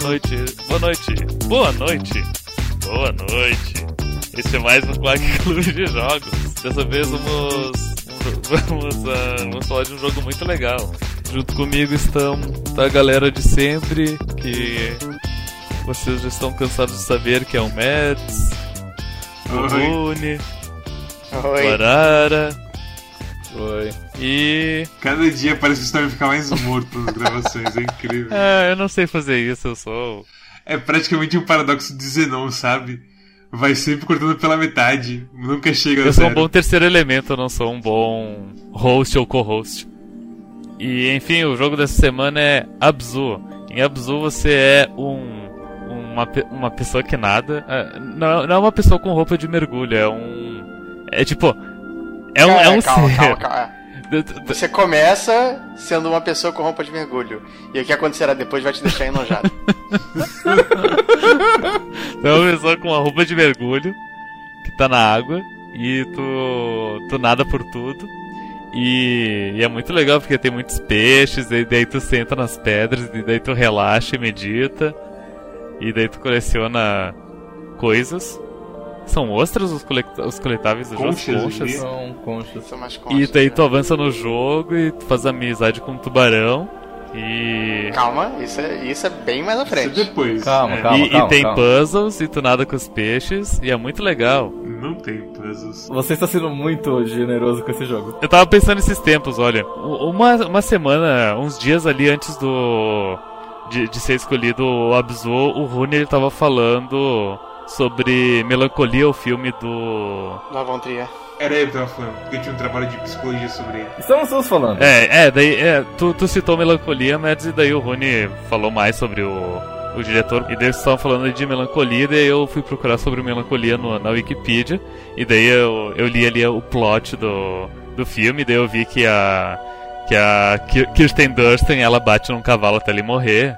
boa noite, boa noite, boa noite, boa noite. Este é mais um Quack Clube de Jogos. Dessa vez vamos, vamos, uh, vamos falar de um jogo muito legal. Junto comigo estão a galera de sempre, que vocês já estão cansados de saber que é o Mads, o Rune, Oi. Barara Oi. e. Cada dia parece que você vai ficar mais morto nas gravações, é incrível. É, eu não sei fazer isso, eu sou. É praticamente um paradoxo de Zenon, sabe? Vai sempre cortando pela metade, nunca chega Eu sou um zero. bom terceiro elemento, eu não sou um bom host ou co-host. E enfim, o jogo dessa semana é Abzu. Em Abzu você é um. Uma, uma pessoa que nada. é, Não, não é uma pessoa com roupa de mergulho, é um. É tipo. É um, é um calma, ser. calma, calma. Você começa sendo uma pessoa com roupa de mergulho. E o que acontecerá depois vai te deixar enojado. É uma pessoa com uma roupa de mergulho que tá na água e tu, tu nada por tudo. E, e é muito legal porque tem muitos peixes, e daí tu senta nas pedras, e daí tu relaxa e medita. E daí tu coleciona coisas. São ostras os, colect os coletáveis do jogo? Conchas, eu Conchas. São conchas. São mais E conchas, daí né? tu avança no jogo e tu faz amizade com um tubarão. E. Calma, isso é, isso é bem mais à Isso é frente. depois. Calma, É, calma. e, e tem calma. puzzles e tu nada com os peixes. E é muito legal. Não tem puzzles. Você está sendo muito generoso com esse jogo. Eu tava pensando nesses tempos, olha. Uma, uma semana, uns dias ali antes do. De, de ser escolhido o Abzu, o Rune ele tava falando sobre Melancolia, o filme do. Vão Trier. Era eu que tava falando, porque eu tinha um trabalho de psicologia sobre ele. Estamos todos falando. É, é, daí. É, tu, tu citou Melancolia, Mads, e daí o Rune falou mais sobre o. O diretor, e daí eles estavam falando de melancolia, e daí eu fui procurar sobre melancolia no- na Wikipedia, e daí eu, eu li ali o plot do, do filme, e daí eu vi que a. que a Kir- Kirsten Dunst ela bate num cavalo até ele morrer.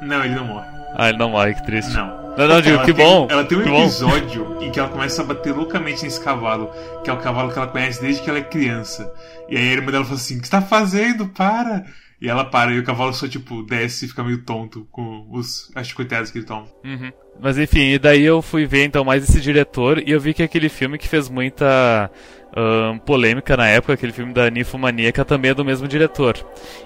Não, ele não morre. Ah, ele não morre, que triste. Não. Não, não, digo, que tem- bom. Ela tem um que bom. episódio em que ela começa a bater loucamente nesse cavalo, que é o cavalo que ela conhece desde que ela é criança. E aí a irmã dela fala assim: O que você tá fazendo? Para! E ela para, e o cavalo só, tipo, desce e fica meio tonto com os as chicoteadas que ele toma. Uhum. Mas enfim, e daí eu fui ver então mais esse diretor e eu vi que aquele filme que fez muita ahn, polêmica na época, aquele filme da Ninfomaníaca, também é do mesmo diretor.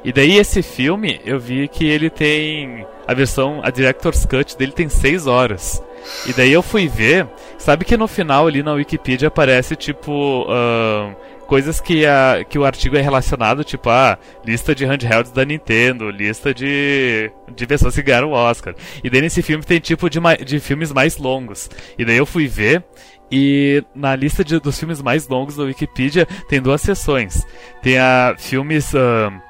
E daí esse filme, eu vi que ele tem. A versão, a Director's Cut dele tem 6 horas. E daí eu fui ver, sabe que no final ali na Wikipedia aparece tipo. ahn, coisas que, a, que o artigo é relacionado, tipo, ah, lista de handhelds da Nintendo, lista de, de pessoas que ganharam o Oscar. E daí nesse filme tem tipo de, de filmes mais longos. E daí eu fui ver, e na lista de- dos filmes mais longos da Wikipedia tem duas seções. Tem a filmes. ahn,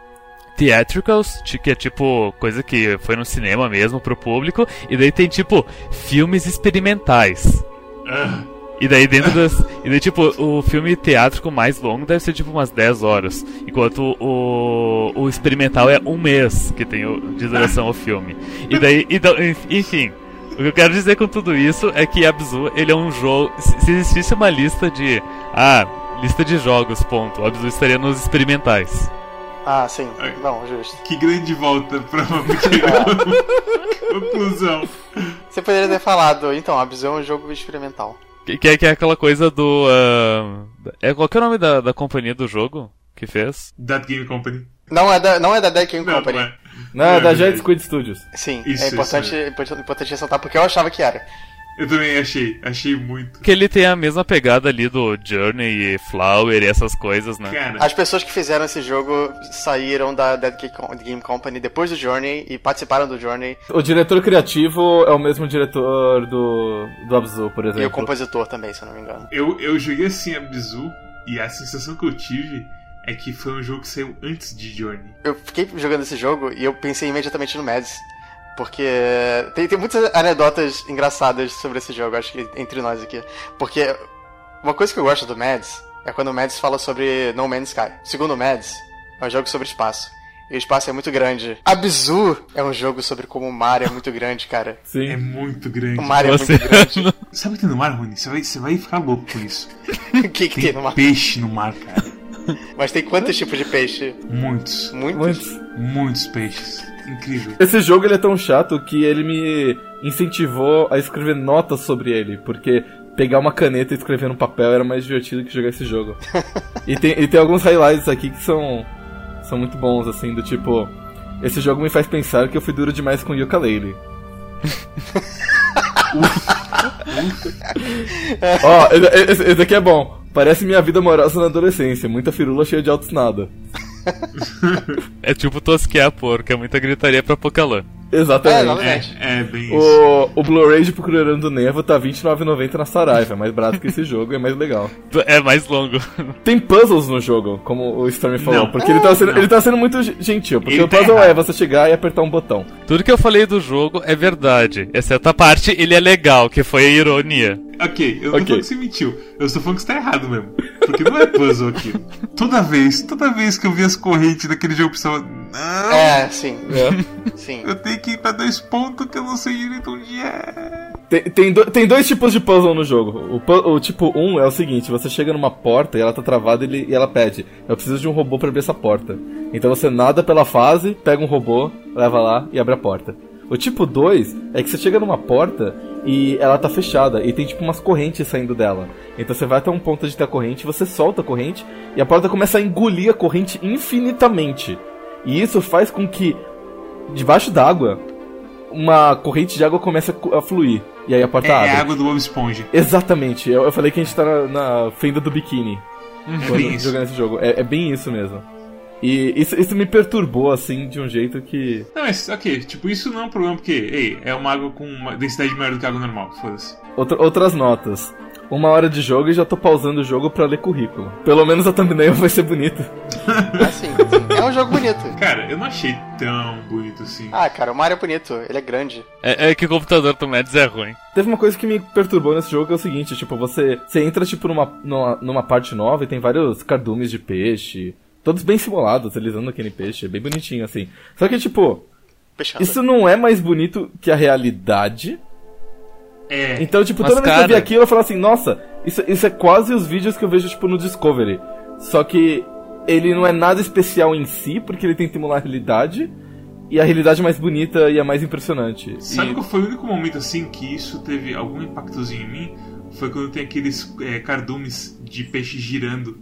Theatricals, que é tipo coisa que foi no cinema mesmo pro público, e daí tem tipo filmes experimentais. E daí dentro das. E daí, tipo, o filme teátrico mais longo deve ser tipo umas 10 horas. Enquanto o, o experimental é um mês que tem o, de duração ao filme. E daí. Então, enf- enfim. O que eu quero dizer com tudo isso é que Abzu, ele é um jogo. Se se existisse uma lista de. Ah, lista de jogos, ponto. O Abzu estaria nos experimentais. Ah, sim. Ai. Bom, justo. que grande volta pra uma pequena conclusão. Você poderia ter falado, então, Abzu é um jogo experimental. Que, que, é, que é aquela coisa do. ah, é, qual que é o nome da, da companhia do jogo que fez? That Game Company. Não é da, não é da Dead Game Não, Company. não é. Não, é da verdade. Giant Squid Studios. Sim, Isso, é importante, isso importante, importante ressaltar porque eu achava que era. Eu também achei, achei muito. Que ele tem a mesma pegada ali do Journey e Flower e essas coisas, né? Cara, As pessoas que fizeram esse jogo saíram da Dead Game Company depois do Journey e participaram do Journey O diretor criativo é o mesmo diretor do, do Abzu, por e o exemplo. compositor também, se eu não me engano. eu, eu joguei assim a Bizu e a sensação que eu tive é que foi um jogo que saiu antes de Journey. Eu fiquei jogando esse jogo e eu pensei imediatamente no Mads. Porque tem, tem muitas anedotas engraçadas sobre esse jogo, acho que entre nós aqui. Porque uma coisa que eu gosto do Mads é quando o Mads fala sobre No Man's Sky. Segundo o Mads, é um jogo sobre espaço. E o espaço é muito grande. Abzu é um jogo sobre como o mar é muito grande, cara. É Sim. muito grande. O mar é Você- muito grande. Sabe o que tem no mar, Rony? Você vai, você vai ficar louco com isso. O que, que Tem tem no mar? peixe no mar, cara. Mas tem quantos tipos de peixe? Muitos. Muitos? Muitos. Muitos peixes. Incrível. Esse jogo ele é tão chato que ele me incentivou a escrever notas sobre ele, porque pegar uma caneta e escrever no papel era mais divertido que jogar esse jogo. e, tem, e tem alguns highlights aqui que são, são muito bons, assim, do tipo. Esse jogo me faz pensar que eu fui duro demais com ukulele. Ó, esse, esse- esse aqui é bom. Parece minha vida amorosa na adolescência. Muita firula cheia de altos nada. É tipo tosquear porco, é muita gritaria pra pouca lã. É, Exatamente. exatamente. É, é bem isso. o, o Blu-ray de Procurando Nevo tá R$29,90 na Saraiva. É mais barato que esse jogo e é mais legal. É mais longo. Tem puzzles no jogo, como o Stormy falou. Não. Porque ele tá, sendo, Não. ele tá sendo muito gentil. Porque Ele o tá puzzle errado. é você chegar e apertar um botão. Tudo que eu falei do jogo é verdade, exceto a parte ele é legal, que foi a ironia. Ok, eu não Ok. tô falando que você mentiu. Eu estou falando que você tá errado mesmo. Porque não é puzzle aquilo. Toda vez, toda vez que eu vi as correntes daquele jogo, eu pensava, não, É, sim, É. sim. eu tenho que ir pra dois pontos que eu não sei direito onde é. Tem, tem, do- tem dois tipos de puzzle no jogo. O, o tipo 1 é o seguinte: você chega numa porta e ela tá travada e, ele- e ela pede, eu preciso de um robô pra abrir essa porta. Então você nada pela fase, pega um robô, leva lá e abre a porta. O tipo 2 é que você chega numa porta e ela tá fechada e tem tipo umas correntes saindo dela. Então você vai até um ponto de ter a corrente, você solta a corrente e a porta começa a engolir a corrente infinitamente. E isso faz com que debaixo d'água uma corrente de água comece a fluir. E aí a porta É, abre. é a água do Bob Esponja. Exatamente, eu, eu falei que a gente tá na, na fenda do biquíni É quando bem isso. jogando esse jogo. É, é bem isso mesmo. E isso, isso me perturbou, assim, de um jeito que. Não, mas ok, tipo, isso não é um problema porque, ei, é uma água com uma densidade maior do que a água normal, foda-se. Outra- outras notas. Uma hora de jogo e já tô pausando o jogo pra ler currículo. Pelo menos a thumbnail vai ser bonita. Ah, sim, sim. É um jogo bonito. Cara, eu não achei tão bonito assim. Ah, cara, o Mario é bonito, ele é grande. É, é que o computador do Mads é ruim. Teve uma coisa que me perturbou nesse jogo que é o seguinte, tipo, você, você entra tipo numa, numa, numa parte nova e tem vários cardumes de peixe, todos bem simulados, eles andam aquele peixe, é bem bonitinho assim. Só que tipo, Fechado. isso não é mais bonito que a realidade. É, Então, tipo, toda vez que eu vi aquilo, eu falo assim, nossa, isso, isso é quase os vídeos que eu vejo, tipo, no Discovery. Só que ele não é nada especial em si, porque ele tenta emular a realidade, e a realidade é mais bonita e é mais impressionante. sabe E- qual foi o único momento assim que isso teve algum impactozinho em mim? Foi quando tem aqueles é, cardumes de peixe girando.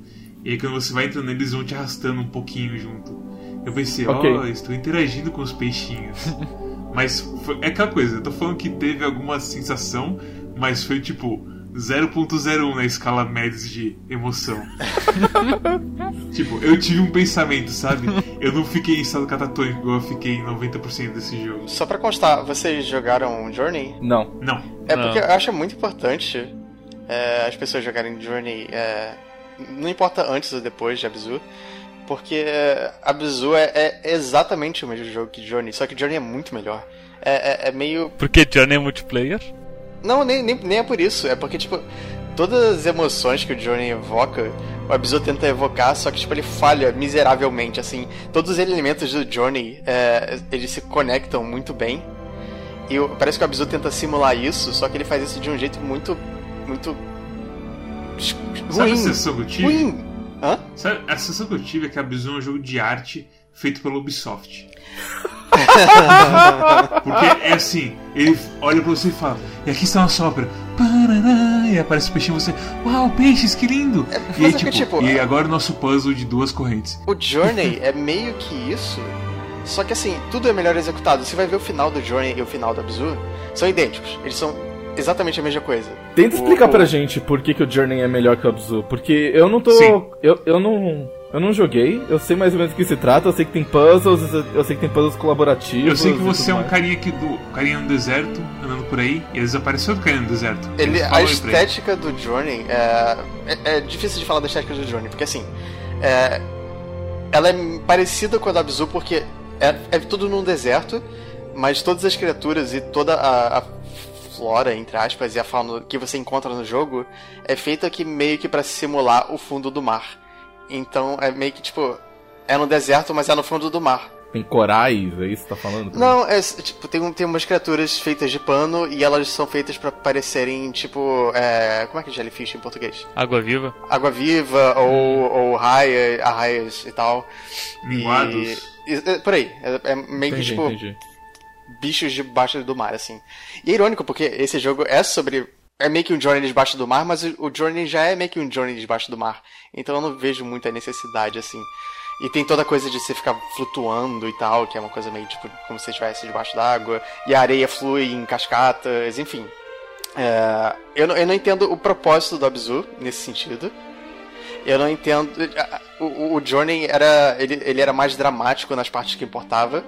E aí quando você vai entrando neles, vão te arrastando um pouquinho junto. Eu pensei, ó, Ok. estou interagindo com os peixinhos. mas foi, é aquela coisa, eu tô falando que teve alguma sensação, mas foi tipo 0.01 na escala Mads de emoção. tipo, eu tive um pensamento, sabe? Eu não fiquei em estado catatônico igual eu fiquei em 90% desse jogo. Só pra constar, vocês jogaram Journey? Não. Não. É Não. porque eu acho muito importante é, as pessoas jogarem Journey, é, não importa antes ou depois de Abzu, porque é, Abzu é, é exatamente o mesmo jogo que Journey, só que Journey é muito melhor. É, é- é meio. Porque Johnny é multiplayer? Não, nem, nem, nem é por isso, é porque, tipo, todas as emoções que o Journey evoca, o Abzu tenta evocar, só que, tipo, ele falha miseravelmente, assim. Todos os elementos do Journey, é, eles se conectam muito bem. E parece que o Abzu tenta simular isso, só que ele faz isso de um jeito muito. muito. Sabe a ruim. sensação que eu tive? Ruim. Hã? Sabe, a sensação que eu tive é que a Abzu é um jogo de arte feito pela Ubisoft. Porque é assim, ele olha pra você e fala, e aqui está uma sopra. Parará, e aparece o peixinho e você, uau, peixes, que lindo! mas e aí, é que, tipo, tipo, e agora o nosso puzzle de duas correntes. O Journey é meio que isso, só que assim, tudo é melhor executado. Você vai ver o final do Journey e o final do Abzu, são idênticos. Eles são exatamente a mesma coisa. Tenta O- explicar o- pra gente por que, que o Journey é melhor que o Abzu. Porque eu não tô. Sim. Eu, eu não. Eu não joguei, eu sei mais ou menos do que se trata, eu sei que tem puzzles, eu- sei que tem puzzles colaborativos. Eu sei que você é um mais. carinha aqui do carinha no deserto, andando por aí, e eles apareceu do carinha no deserto. Ele, a pra ele. estética do Journey é, é, é difícil de falar da estética do Journey, porque assim, é, ela é parecida com a da Abzu porque é, é tudo num deserto, mas todas as criaturas e toda a, a flora, entre aspas, e a fauna que você encontra no jogo é feita aqui meio que pra simular o fundo do mar. Então é meio que tipo, é no deserto, mas é no fundo do mar. Tem corais, é isso que tá falando? Não, é tipo, tem, tem umas criaturas feitas de pano e elas são feitas pra parecerem, tipo. É, como é que é jellyfish em português? Água viva? Água viva ou, ou raia, arraias e tal. Minguados. É, por aí. É, é meio que Entendi, tipo entendi. Bichos debaixo do mar, assim. E é irônico, porque esse jogo é sobre. É meio que um Journey debaixo do mar, mas o Journey já é meio que um Journey debaixo do mar. Então eu não vejo muita necessidade, assim. E tem toda a coisa de você ficar flutuando e tal, que é uma coisa meio tipo como se estivesse debaixo d'água. E a areia flui em cascatas, enfim. É, eu, não, eu não entendo o propósito do Abzu nesse sentido. Eu não entendo. O- o Journey era. Ele, ele era mais dramático nas partes que importava.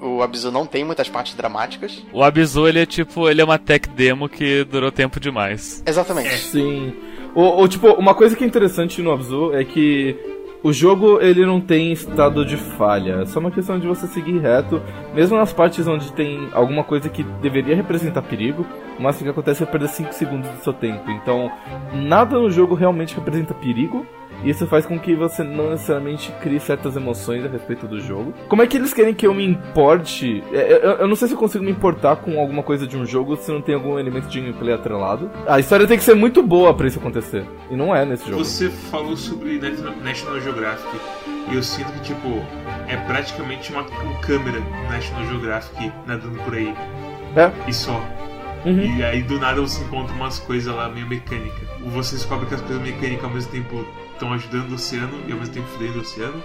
O Abzu não tem muitas partes dramáticas. O Abzu, ele é tipo, ele é uma tech demo que durou tempo demais. Exatamente. Sim. O, o, tipo, uma coisa que é interessante no Abzu é que o jogo ele não tem estado de falha. É só uma questão de você seguir reto, mesmo nas partes onde tem alguma coisa que deveria representar perigo, o máximo que acontece é perder 5 segundos do seu tempo. Então, nada no jogo realmente representa perigo. E isso faz com que você não necessariamente crie certas emoções a respeito do jogo. Como é que eles querem que eu me importe? É, Eu, eu não sei se eu consigo me importar com alguma coisa de um jogo se não tem algum elemento de gameplay atrelado. A história tem que ser muito boa pra isso acontecer. E não é nesse jogo. Você falou sobre Nat- National Geographic e eu sinto que, tipo, é praticamente uma, uma câmera National Geographic nadando por aí. É. E só. Uhum. E aí do nada você encontra umas coisas lá meio mecânica. Você descobre que as coisas mecânicas ao mesmo tempo estão ajudando o oceano e ao mesmo tempo fudendo o oceano.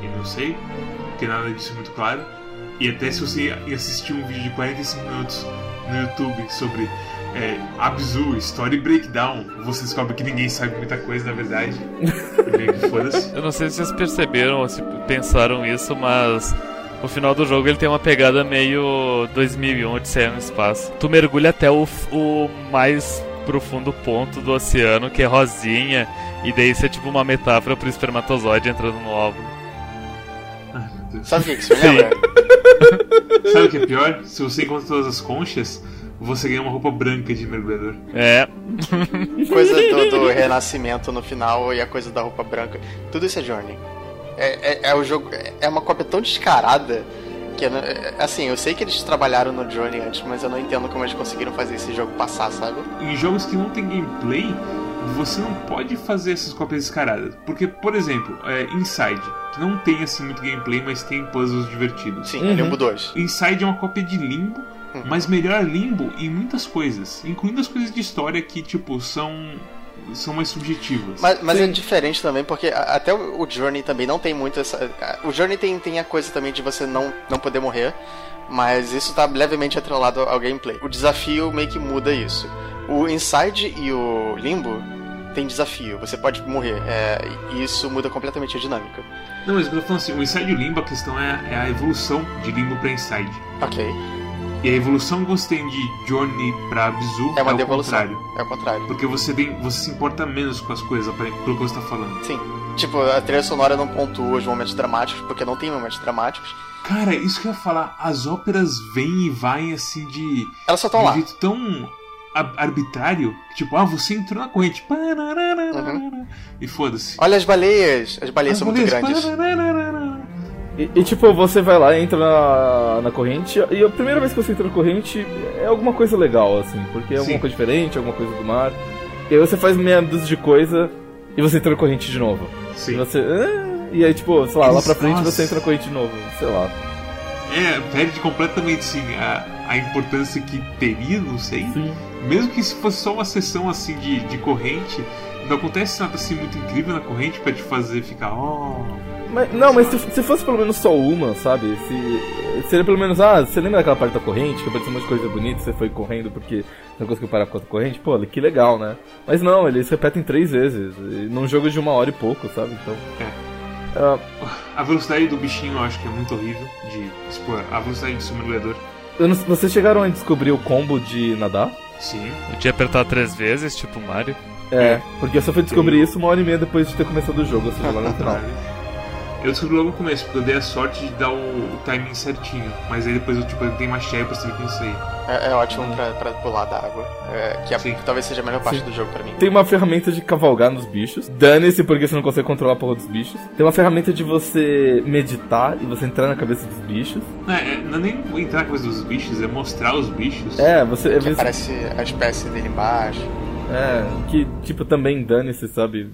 E não sei, porque nada disso é muito claro. E até se você assistir um vídeo de 45 minutos no YouTube sobre é, Abzu, Story Breakdown, você descobre que ninguém sabe muita coisa na verdade. Foda-se. Eu não sei se vocês perceberam ou se pensaram isso, mas o final do jogo ele tem uma pegada meio 2001 Odisseia no espaço. Tu mergulha até o, o mais profundo ponto do oceano, que é rosinha, e daí isso é tipo uma metáfora pro espermatozoide entrando no óvulo. Ai, meu Deus. Sabe o que que isso me lembra? Sabe o que é pior? Se você encontra todas as conchas, você ganha uma roupa branca de mergulhador. É, coisa do, do renascimento no final e a coisa da roupa branca. Tudo isso é Journey. É, é, é o jogo. É uma cópia tão descarada que eu não- é- assim, eu sei que eles trabalharam no Journey antes, mas eu não entendo como eles conseguiram fazer esse jogo passar, sabe? Em jogos que não tem gameplay, você não pode fazer essas cópias descaradas. Porque, por exemplo, é, Inside, que não tem assim muito gameplay, mas tem puzzles divertidos. Sim, Uhum. é Limbo 2. Inside é uma cópia de Limbo, Uhum. mas melhor Limbo em muitas coisas, incluindo as coisas de história que, tipo, são são mais subjetivas. Mas, mas é diferente também, porque até o Journey também não tem muito essa. O Journey tem, tem a coisa também de você não, não poder morrer, mas isso tá levemente atrelado ao gameplay. O desafio meio que muda isso. O Inside e o Limbo tem desafio, você pode morrer, é, e isso muda completamente a dinâmica. Não, mas eu tô falando assim, o Inside e o Limbo, a questão é, é a evolução de Limbo pra Inside. Ok, E a evolução que você tem de Journey pra Abzu é uma o devolução. contrário. É o contrário. Porque você, tem, você se importa menos com as coisas, pelo que você tá falando. Sim. Tipo, a trilha sonora não pontua os momentos dramáticos, porque não tem momentos dramáticos. Cara, isso que eu ia falar, as óperas vêm e vai assim de. Elas só de estão um lá. jeito tão ar- arbitrário. Tipo, ah, você entrou na corrente. Uhum. E foda-se. Olha as baleias! As baleias As são muito mulheres, grandes. E, e, tipo, você vai lá, entra na, na corrente, e a primeira vez que você entra na corrente é alguma coisa legal, assim, porque é alguma Sim. coisa diferente, alguma coisa do mar. E aí você faz meia dúzia de coisa e você entra na corrente de novo. E Sim. você. "Ah", E aí, tipo, sei lá, lá pra frente Nossa. você entra na corrente de novo, sei lá. É, perde completamente sim a, a importância que teria, não sei. Sim. Mesmo que se fosse só uma sessão assim de, de corrente, não acontece nada assim muito incrível na corrente pra te fazer ficar, oh. Mas, não, mas se, se fosse pelo menos só uma, sabe? Se, seria pelo menos, ah, você lembra daquela parte da corrente que apareceu um monte de coisa bonita, você foi correndo porque não conseguiu parar com a corrente? Pô, que legal, né? Mas não, eles repetem três vezes, num jogo de uma hora e pouco, sabe? Então. É. Ah, A velocidade do bichinho eu acho que é muito horrível de explorar. A velocidade do seu mergulhador, não- vocês chegaram a descobrir o combo de nadar? sim. eu tinha apertado três vezes, tipo Mario. É, porque eu só fui descobrir isso uma hora e meia depois de ter começado o jogo, ou seja, lá no final. Eu descobri logo no começo, porque eu dei a sorte de dar o, o timing certinho. Mas aí depois eu, tipo, eu dei uma cheia pra saber que isso aí. É, é ótimo pra, pra pular da água. É, que a- Sim. talvez seja a melhor parte Sim. do jogo pra mim. Tem uma ferramenta de cavalgar nos bichos. Dane-se porque você não consegue controlar a porra dos bichos. Tem uma ferramenta de você meditar e você entrar na cabeça dos bichos. Não é, é- não é nem entrar com coisa dos bichos, é mostrar os bichos. É, você. Que às vezes- aparece a espécie dele embaixo. É, que, tipo, também dane-se, sabe?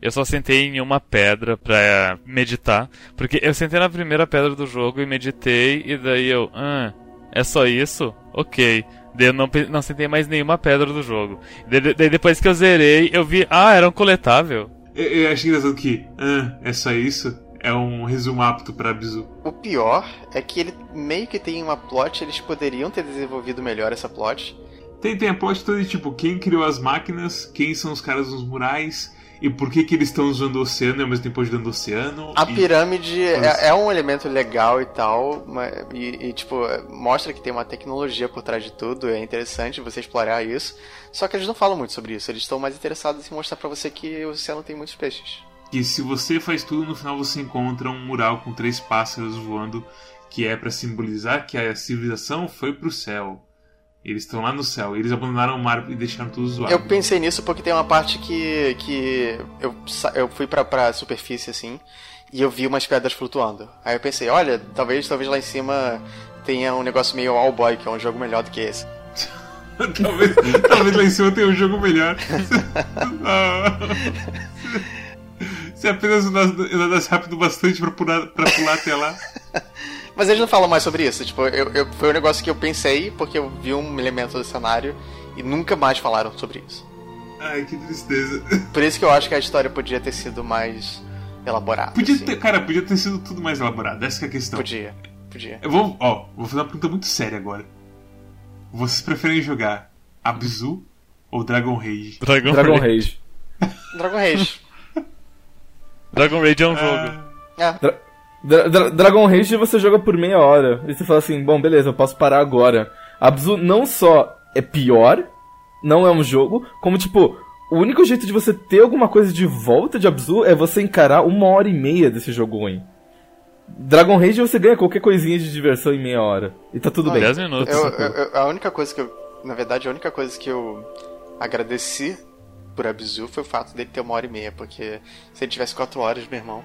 Eu só sentei em uma pedra pra meditar. Porque eu sentei na primeira pedra do jogo e meditei, e daí eu. Ah, é só isso? Ok. Daí eu não, não sentei mais nenhuma pedra do jogo. Daí, daí depois que eu zerei, eu vi. Ah, era um coletável. Eu, eu achei engraçado que, ah, é só isso? É um resumo apto pra Abzu. O pior é que ele meio que tem uma plot, eles poderiam ter desenvolvido melhor essa plot. Tem, tem a plot toda de tipo, quem criou as máquinas, quem são os caras nos murais, e por que que eles estão usando o oceano e ao mesmo tempo ajudando o oceano. A e... pirâmide é, é um elemento legal e tal, mas- e, e, tipo, mostra que tem uma tecnologia por trás de tudo, é interessante você explorar isso. Só que eles não falam muito sobre isso, eles estão mais interessados em mostrar pra você que o oceano tem muitos peixes. E se você faz tudo, no final você encontra um mural com três pássaros voando, que é pra simbolizar que a civilização foi pro céu. Eles estão lá no céu, eles abandonaram o mar e deixaram tudo zoado. Eu pensei nisso porque tem uma parte que, que eu, eu fui pra, pra superfície assim e eu vi umas pedras flutuando. Aí eu pensei, olha, talvez, talvez lá em cima tenha um negócio meio All Boy, que é um jogo melhor do que esse. talvez, talvez lá em cima tenha um jogo melhor. Se apenas andasse rápido bastante pra pular, pra pular até lá. Mas eles não falam mais sobre isso. Tipo, eu, eu- foi um negócio que eu pensei porque eu vi um elemento do cenário e nunca mais falaram sobre isso. Ai, que tristeza. Por isso que eu acho que a história podia ter sido mais elaborada. Podia assim. ter, cara, podia ter sido tudo mais elaborado. Essa que é a questão. Podia, podia. Eu vou, ó, vou fazer uma pergunta muito séria agora. Vocês preferem jogar Abzu ou Dragon Rage? Dragon, Dragon Rage. Rage. Dragon Rage. Dragon Rage é um jogo. Ah, É. Dra- Dra- Dra- Dragon Rage você joga por meia hora. E você fala assim, bom, beleza, eu posso parar agora. Abzu não só é pior, não é um jogo, como tipo, o único jeito de você ter alguma coisa de volta de Abzu é você encarar uma hora e meia desse jogo ruim. Dragon Rage você ganha qualquer coisinha de diversão em meia hora. E tá tudo Ah, bem. 10 minutos. Eu- eu- eu- a única coisa que eu. Na verdade, a única coisa que eu agradeci por Abzu foi o fato dele ter uma hora e meia, porque se ele tivesse quatro horas, meu irmão.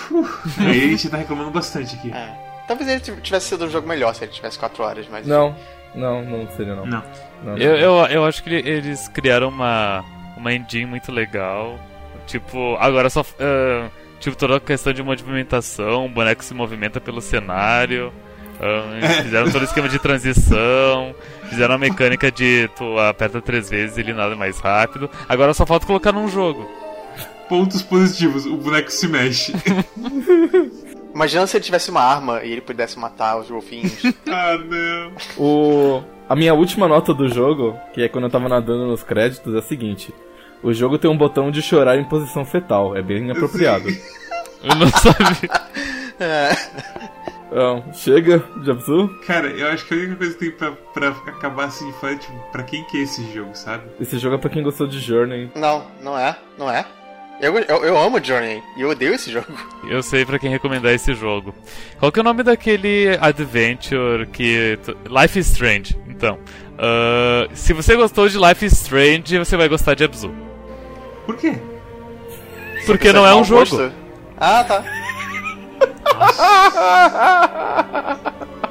aí a gente tá reclamando bastante aqui. É. Talvez ele tiv- tivesse sido um jogo melhor se ele tivesse quatro horas, mas. Não, não, não seria não. Não. Não, Eu, eu, eu acho que ele- eles criaram uma, uma engine muito legal. Tipo, agora só. ah, tipo, toda a questão de movimentação, o boneco se movimenta pelo cenário. fizeram todo o esquema de transição. Fizeram a mecânica de tu aperta três vezes e ele nada mais rápido. Agora só falta colocar num jogo. Pontos positivos, o boneco se mexe. Imagina se ele tivesse uma arma e ele pudesse matar os golfinhos. ah, não. O... A minha última nota do jogo, que é quando eu tava nadando nos créditos, é a seguinte. O jogo tem um botão de chorar em posição fetal, é bem apropriado. Eu não sabia. É. Então, chega de Abzu. Cara, eu acho que a única coisa que tem pra, pra acabar assim de falar é, tipo, pra quem que é esse jogo, sabe? Esse jogo é pra quem gostou de Journey. Não, não é, não é. Eu, eu, eu amo Journey e eu odeio esse jogo. Eu sei pra quem recomendar esse jogo. Qual que é o nome daquele adventure que. Life is Strange. Então, ah, se você gostou de Life is Strange, você vai gostar de Abzu. Por quê? Porque não é um jogo. gosto? Ah, tá.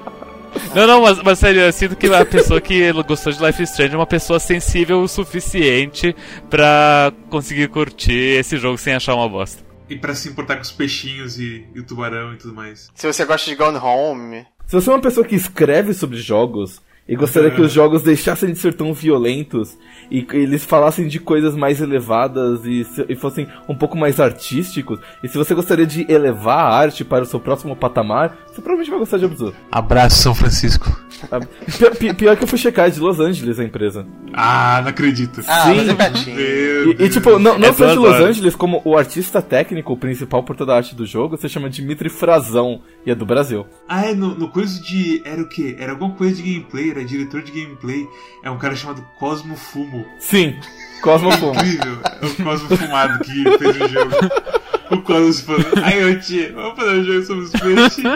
Não, não, mas, mas sério, eu sinto que a pessoa que gostou de Life is Strange é uma pessoa sensível o suficiente pra conseguir curtir esse jogo sem achar uma bosta. E pra se importar com os peixinhos e, e o tubarão e tudo mais. Se você gosta de Gone Home, Se você é uma pessoa que escreve sobre jogos e gostaria que os jogos deixassem de ser tão violentos e eles falassem de coisas mais elevadas e, se- e fossem um pouco mais artísticos, e se você gostaria de elevar a arte para o seu próximo patamar, você provavelmente vai gostar de Abzu. Abraço, São Francisco. Ah, pi- pi- Pior que eu fui checar, é de Los Angeles a empresa. Ah, não acredito. Ah, Sim. é. Meu E, e, tipo, não, não É só de Los horas. Angeles, como o artista técnico, o principal por toda a arte do jogo, se chama Dimitri Frazão, e é do Brasil. Ah, é, no, no coisa de. Era o quê? Era alguma coisa de gameplay, era diretor de gameplay. É um cara chamado Cosmo Fumo. Sim, Cosmo Fumo. Incrível. É o Cosmo Fumado que fez o jogo. O Cosmo falando, ai ô tia, vamos fazer um jogo sobre os peixes.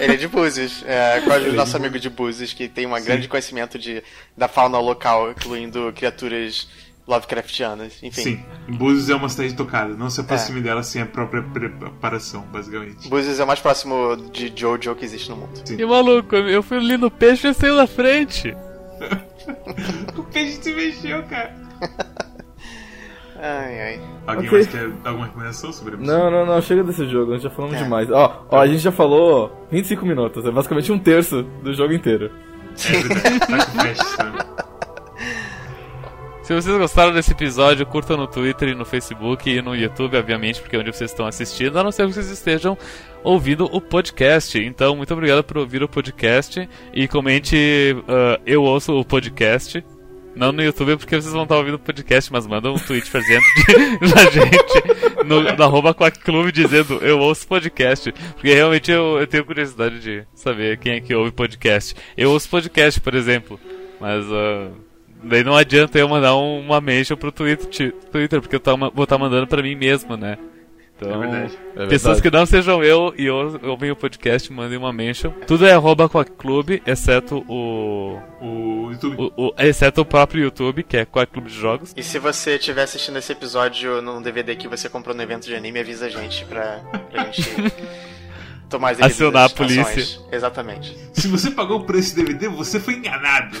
Ele é de Búzios, é, o nosso amigo de Búzios, que tem um grande conhecimento de, da fauna local, incluindo criaturas Lovecraftianas, enfim. Sim, Búzios é uma cidade tocada, não se aproxime dela sem a própria preparação, basicamente. Búzios é o mais próximo de Jojo que existe no mundo. E maluco, eu fui ali no peixe e saiu na frente. o peixe se mexeu, cara. Ai, ai. Alguém Ok. mais quer alguma recomendação sobre isso? Não, não, não, chega desse jogo, nós já falamos É. demais. Ó, ó, a gente já falou 25 minutos, é basicamente um terço do jogo inteiro. É tá também. Se vocês gostaram desse episódio, curtam no Twitter e no Facebook e no YouTube, obviamente, porque é onde vocês estão assistindo, a não ser que vocês estejam ouvindo o podcast. Então, muito obrigado por ouvir o podcast e comente ah, eu ouço o podcast. Não no YouTube porque vocês vão estar ouvindo o podcast, mas manda um tweet fazendo da gente no, no arroba Clube dizendo eu ouço podcast. Porque realmente eu, eu tenho curiosidade de saber quem é que ouve podcast. Eu ouço podcast, por exemplo, mas ah, daí não adianta eu mandar um- uma mention pro Twitter, Twitter porque eu tá, vou estar mandando pra mim mesmo, né? Então, É verdade. É pessoas verdade. que não sejam eu e ou- ouvem o podcast, mandem uma mention. Tudo é arroba Quack Clube, exceto o, O YouTube. o, o- exceto o próprio YouTube, que é Quack Clube de Jogos. E se você estiver assistindo esse episódio num DVD que você comprou no evento de anime, avisa a gente pra, pra gente tomar as devidas Acionar a polícia. Exatamente. Se você pagou por esse DVD, você foi enganado.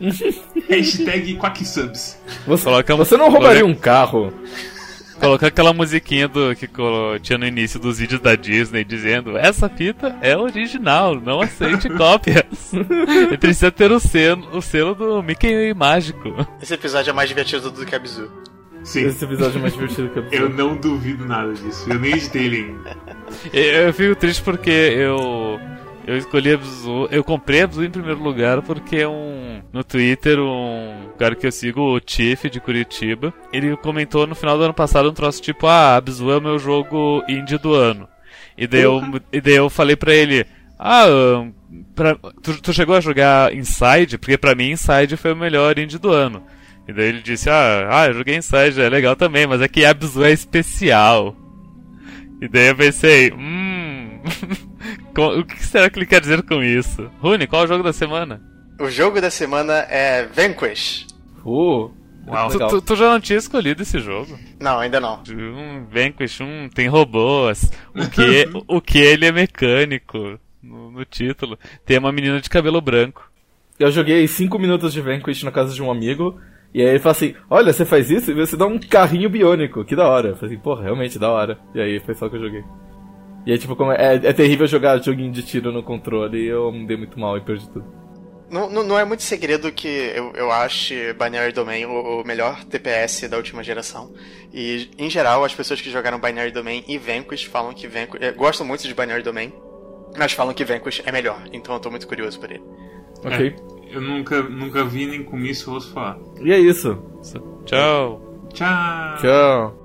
Hashtag QuackSubs. Você, Coloca- você não roubaria um carro? Colocar aquela musiquinha do, que tinha no início dos vídeos da Disney dizendo essa fita é original, não aceite cópias. e precisa ter o selo, o selo do Mickey Mágico. Esse episódio é mais divertido do que Abzu. Sim. Esse episódio é mais divertido que a Eu não duvido nada disso. Eu nem editei ele ainda. Eu, eu fico triste porque eu eu escolhi a Abzu, eu comprei a Abzu em primeiro lugar porque é um no Twitter um cara que eu sigo, o Tiff de Curitiba, ele comentou no final do ano passado um troço tipo, ah, Abzu é o meu jogo indie do ano. E daí eu, e daí eu falei pra ele, ah, ahn, pra- tu, tu chegou a jogar Inside? Porque pra mim Inside foi o melhor indie do ano. E daí ele disse, ah, ah eu joguei Inside, é legal também, mas é que Abzu é especial. E daí eu pensei, hum. o que será que ele quer dizer com isso? Rune, qual é o jogo da semana? O jogo da semana é Vanquish. Uh, Uau. Tu, tu- tu já não tinha escolhido esse jogo? Não, ainda não. Um Vanquish, um, tem robôs. O que, o que ele é mecânico no, no título. Tem uma menina de cabelo branco. Eu joguei 5 minutos de Vanquish na casa de um amigo. E aí ele fala assim: Olha, você faz isso e você dá um carrinho biônico. Que da hora. Eu falei assim: Porra, realmente da hora. E aí foi só que eu joguei. E aí, tipo, como é, é terrível jogar joguinho de tiro no controle. E eu me dei muito mal e perdi tudo. Não, não, não é muito segredo que eu, eu ache Binary Domain o, o melhor TPS da última geração. E, em geral, as pessoas que jogaram Binary Domain e Vanquish falam que Vanquish... eh, gostam muito de Binary Domain, mas falam que Vanquish é melhor. Então eu tô muito curioso por ele. Ok? Eu nunca, nunca vi nem comi, só ouço falar. E é isso. Tchau. Tchau! Tchau.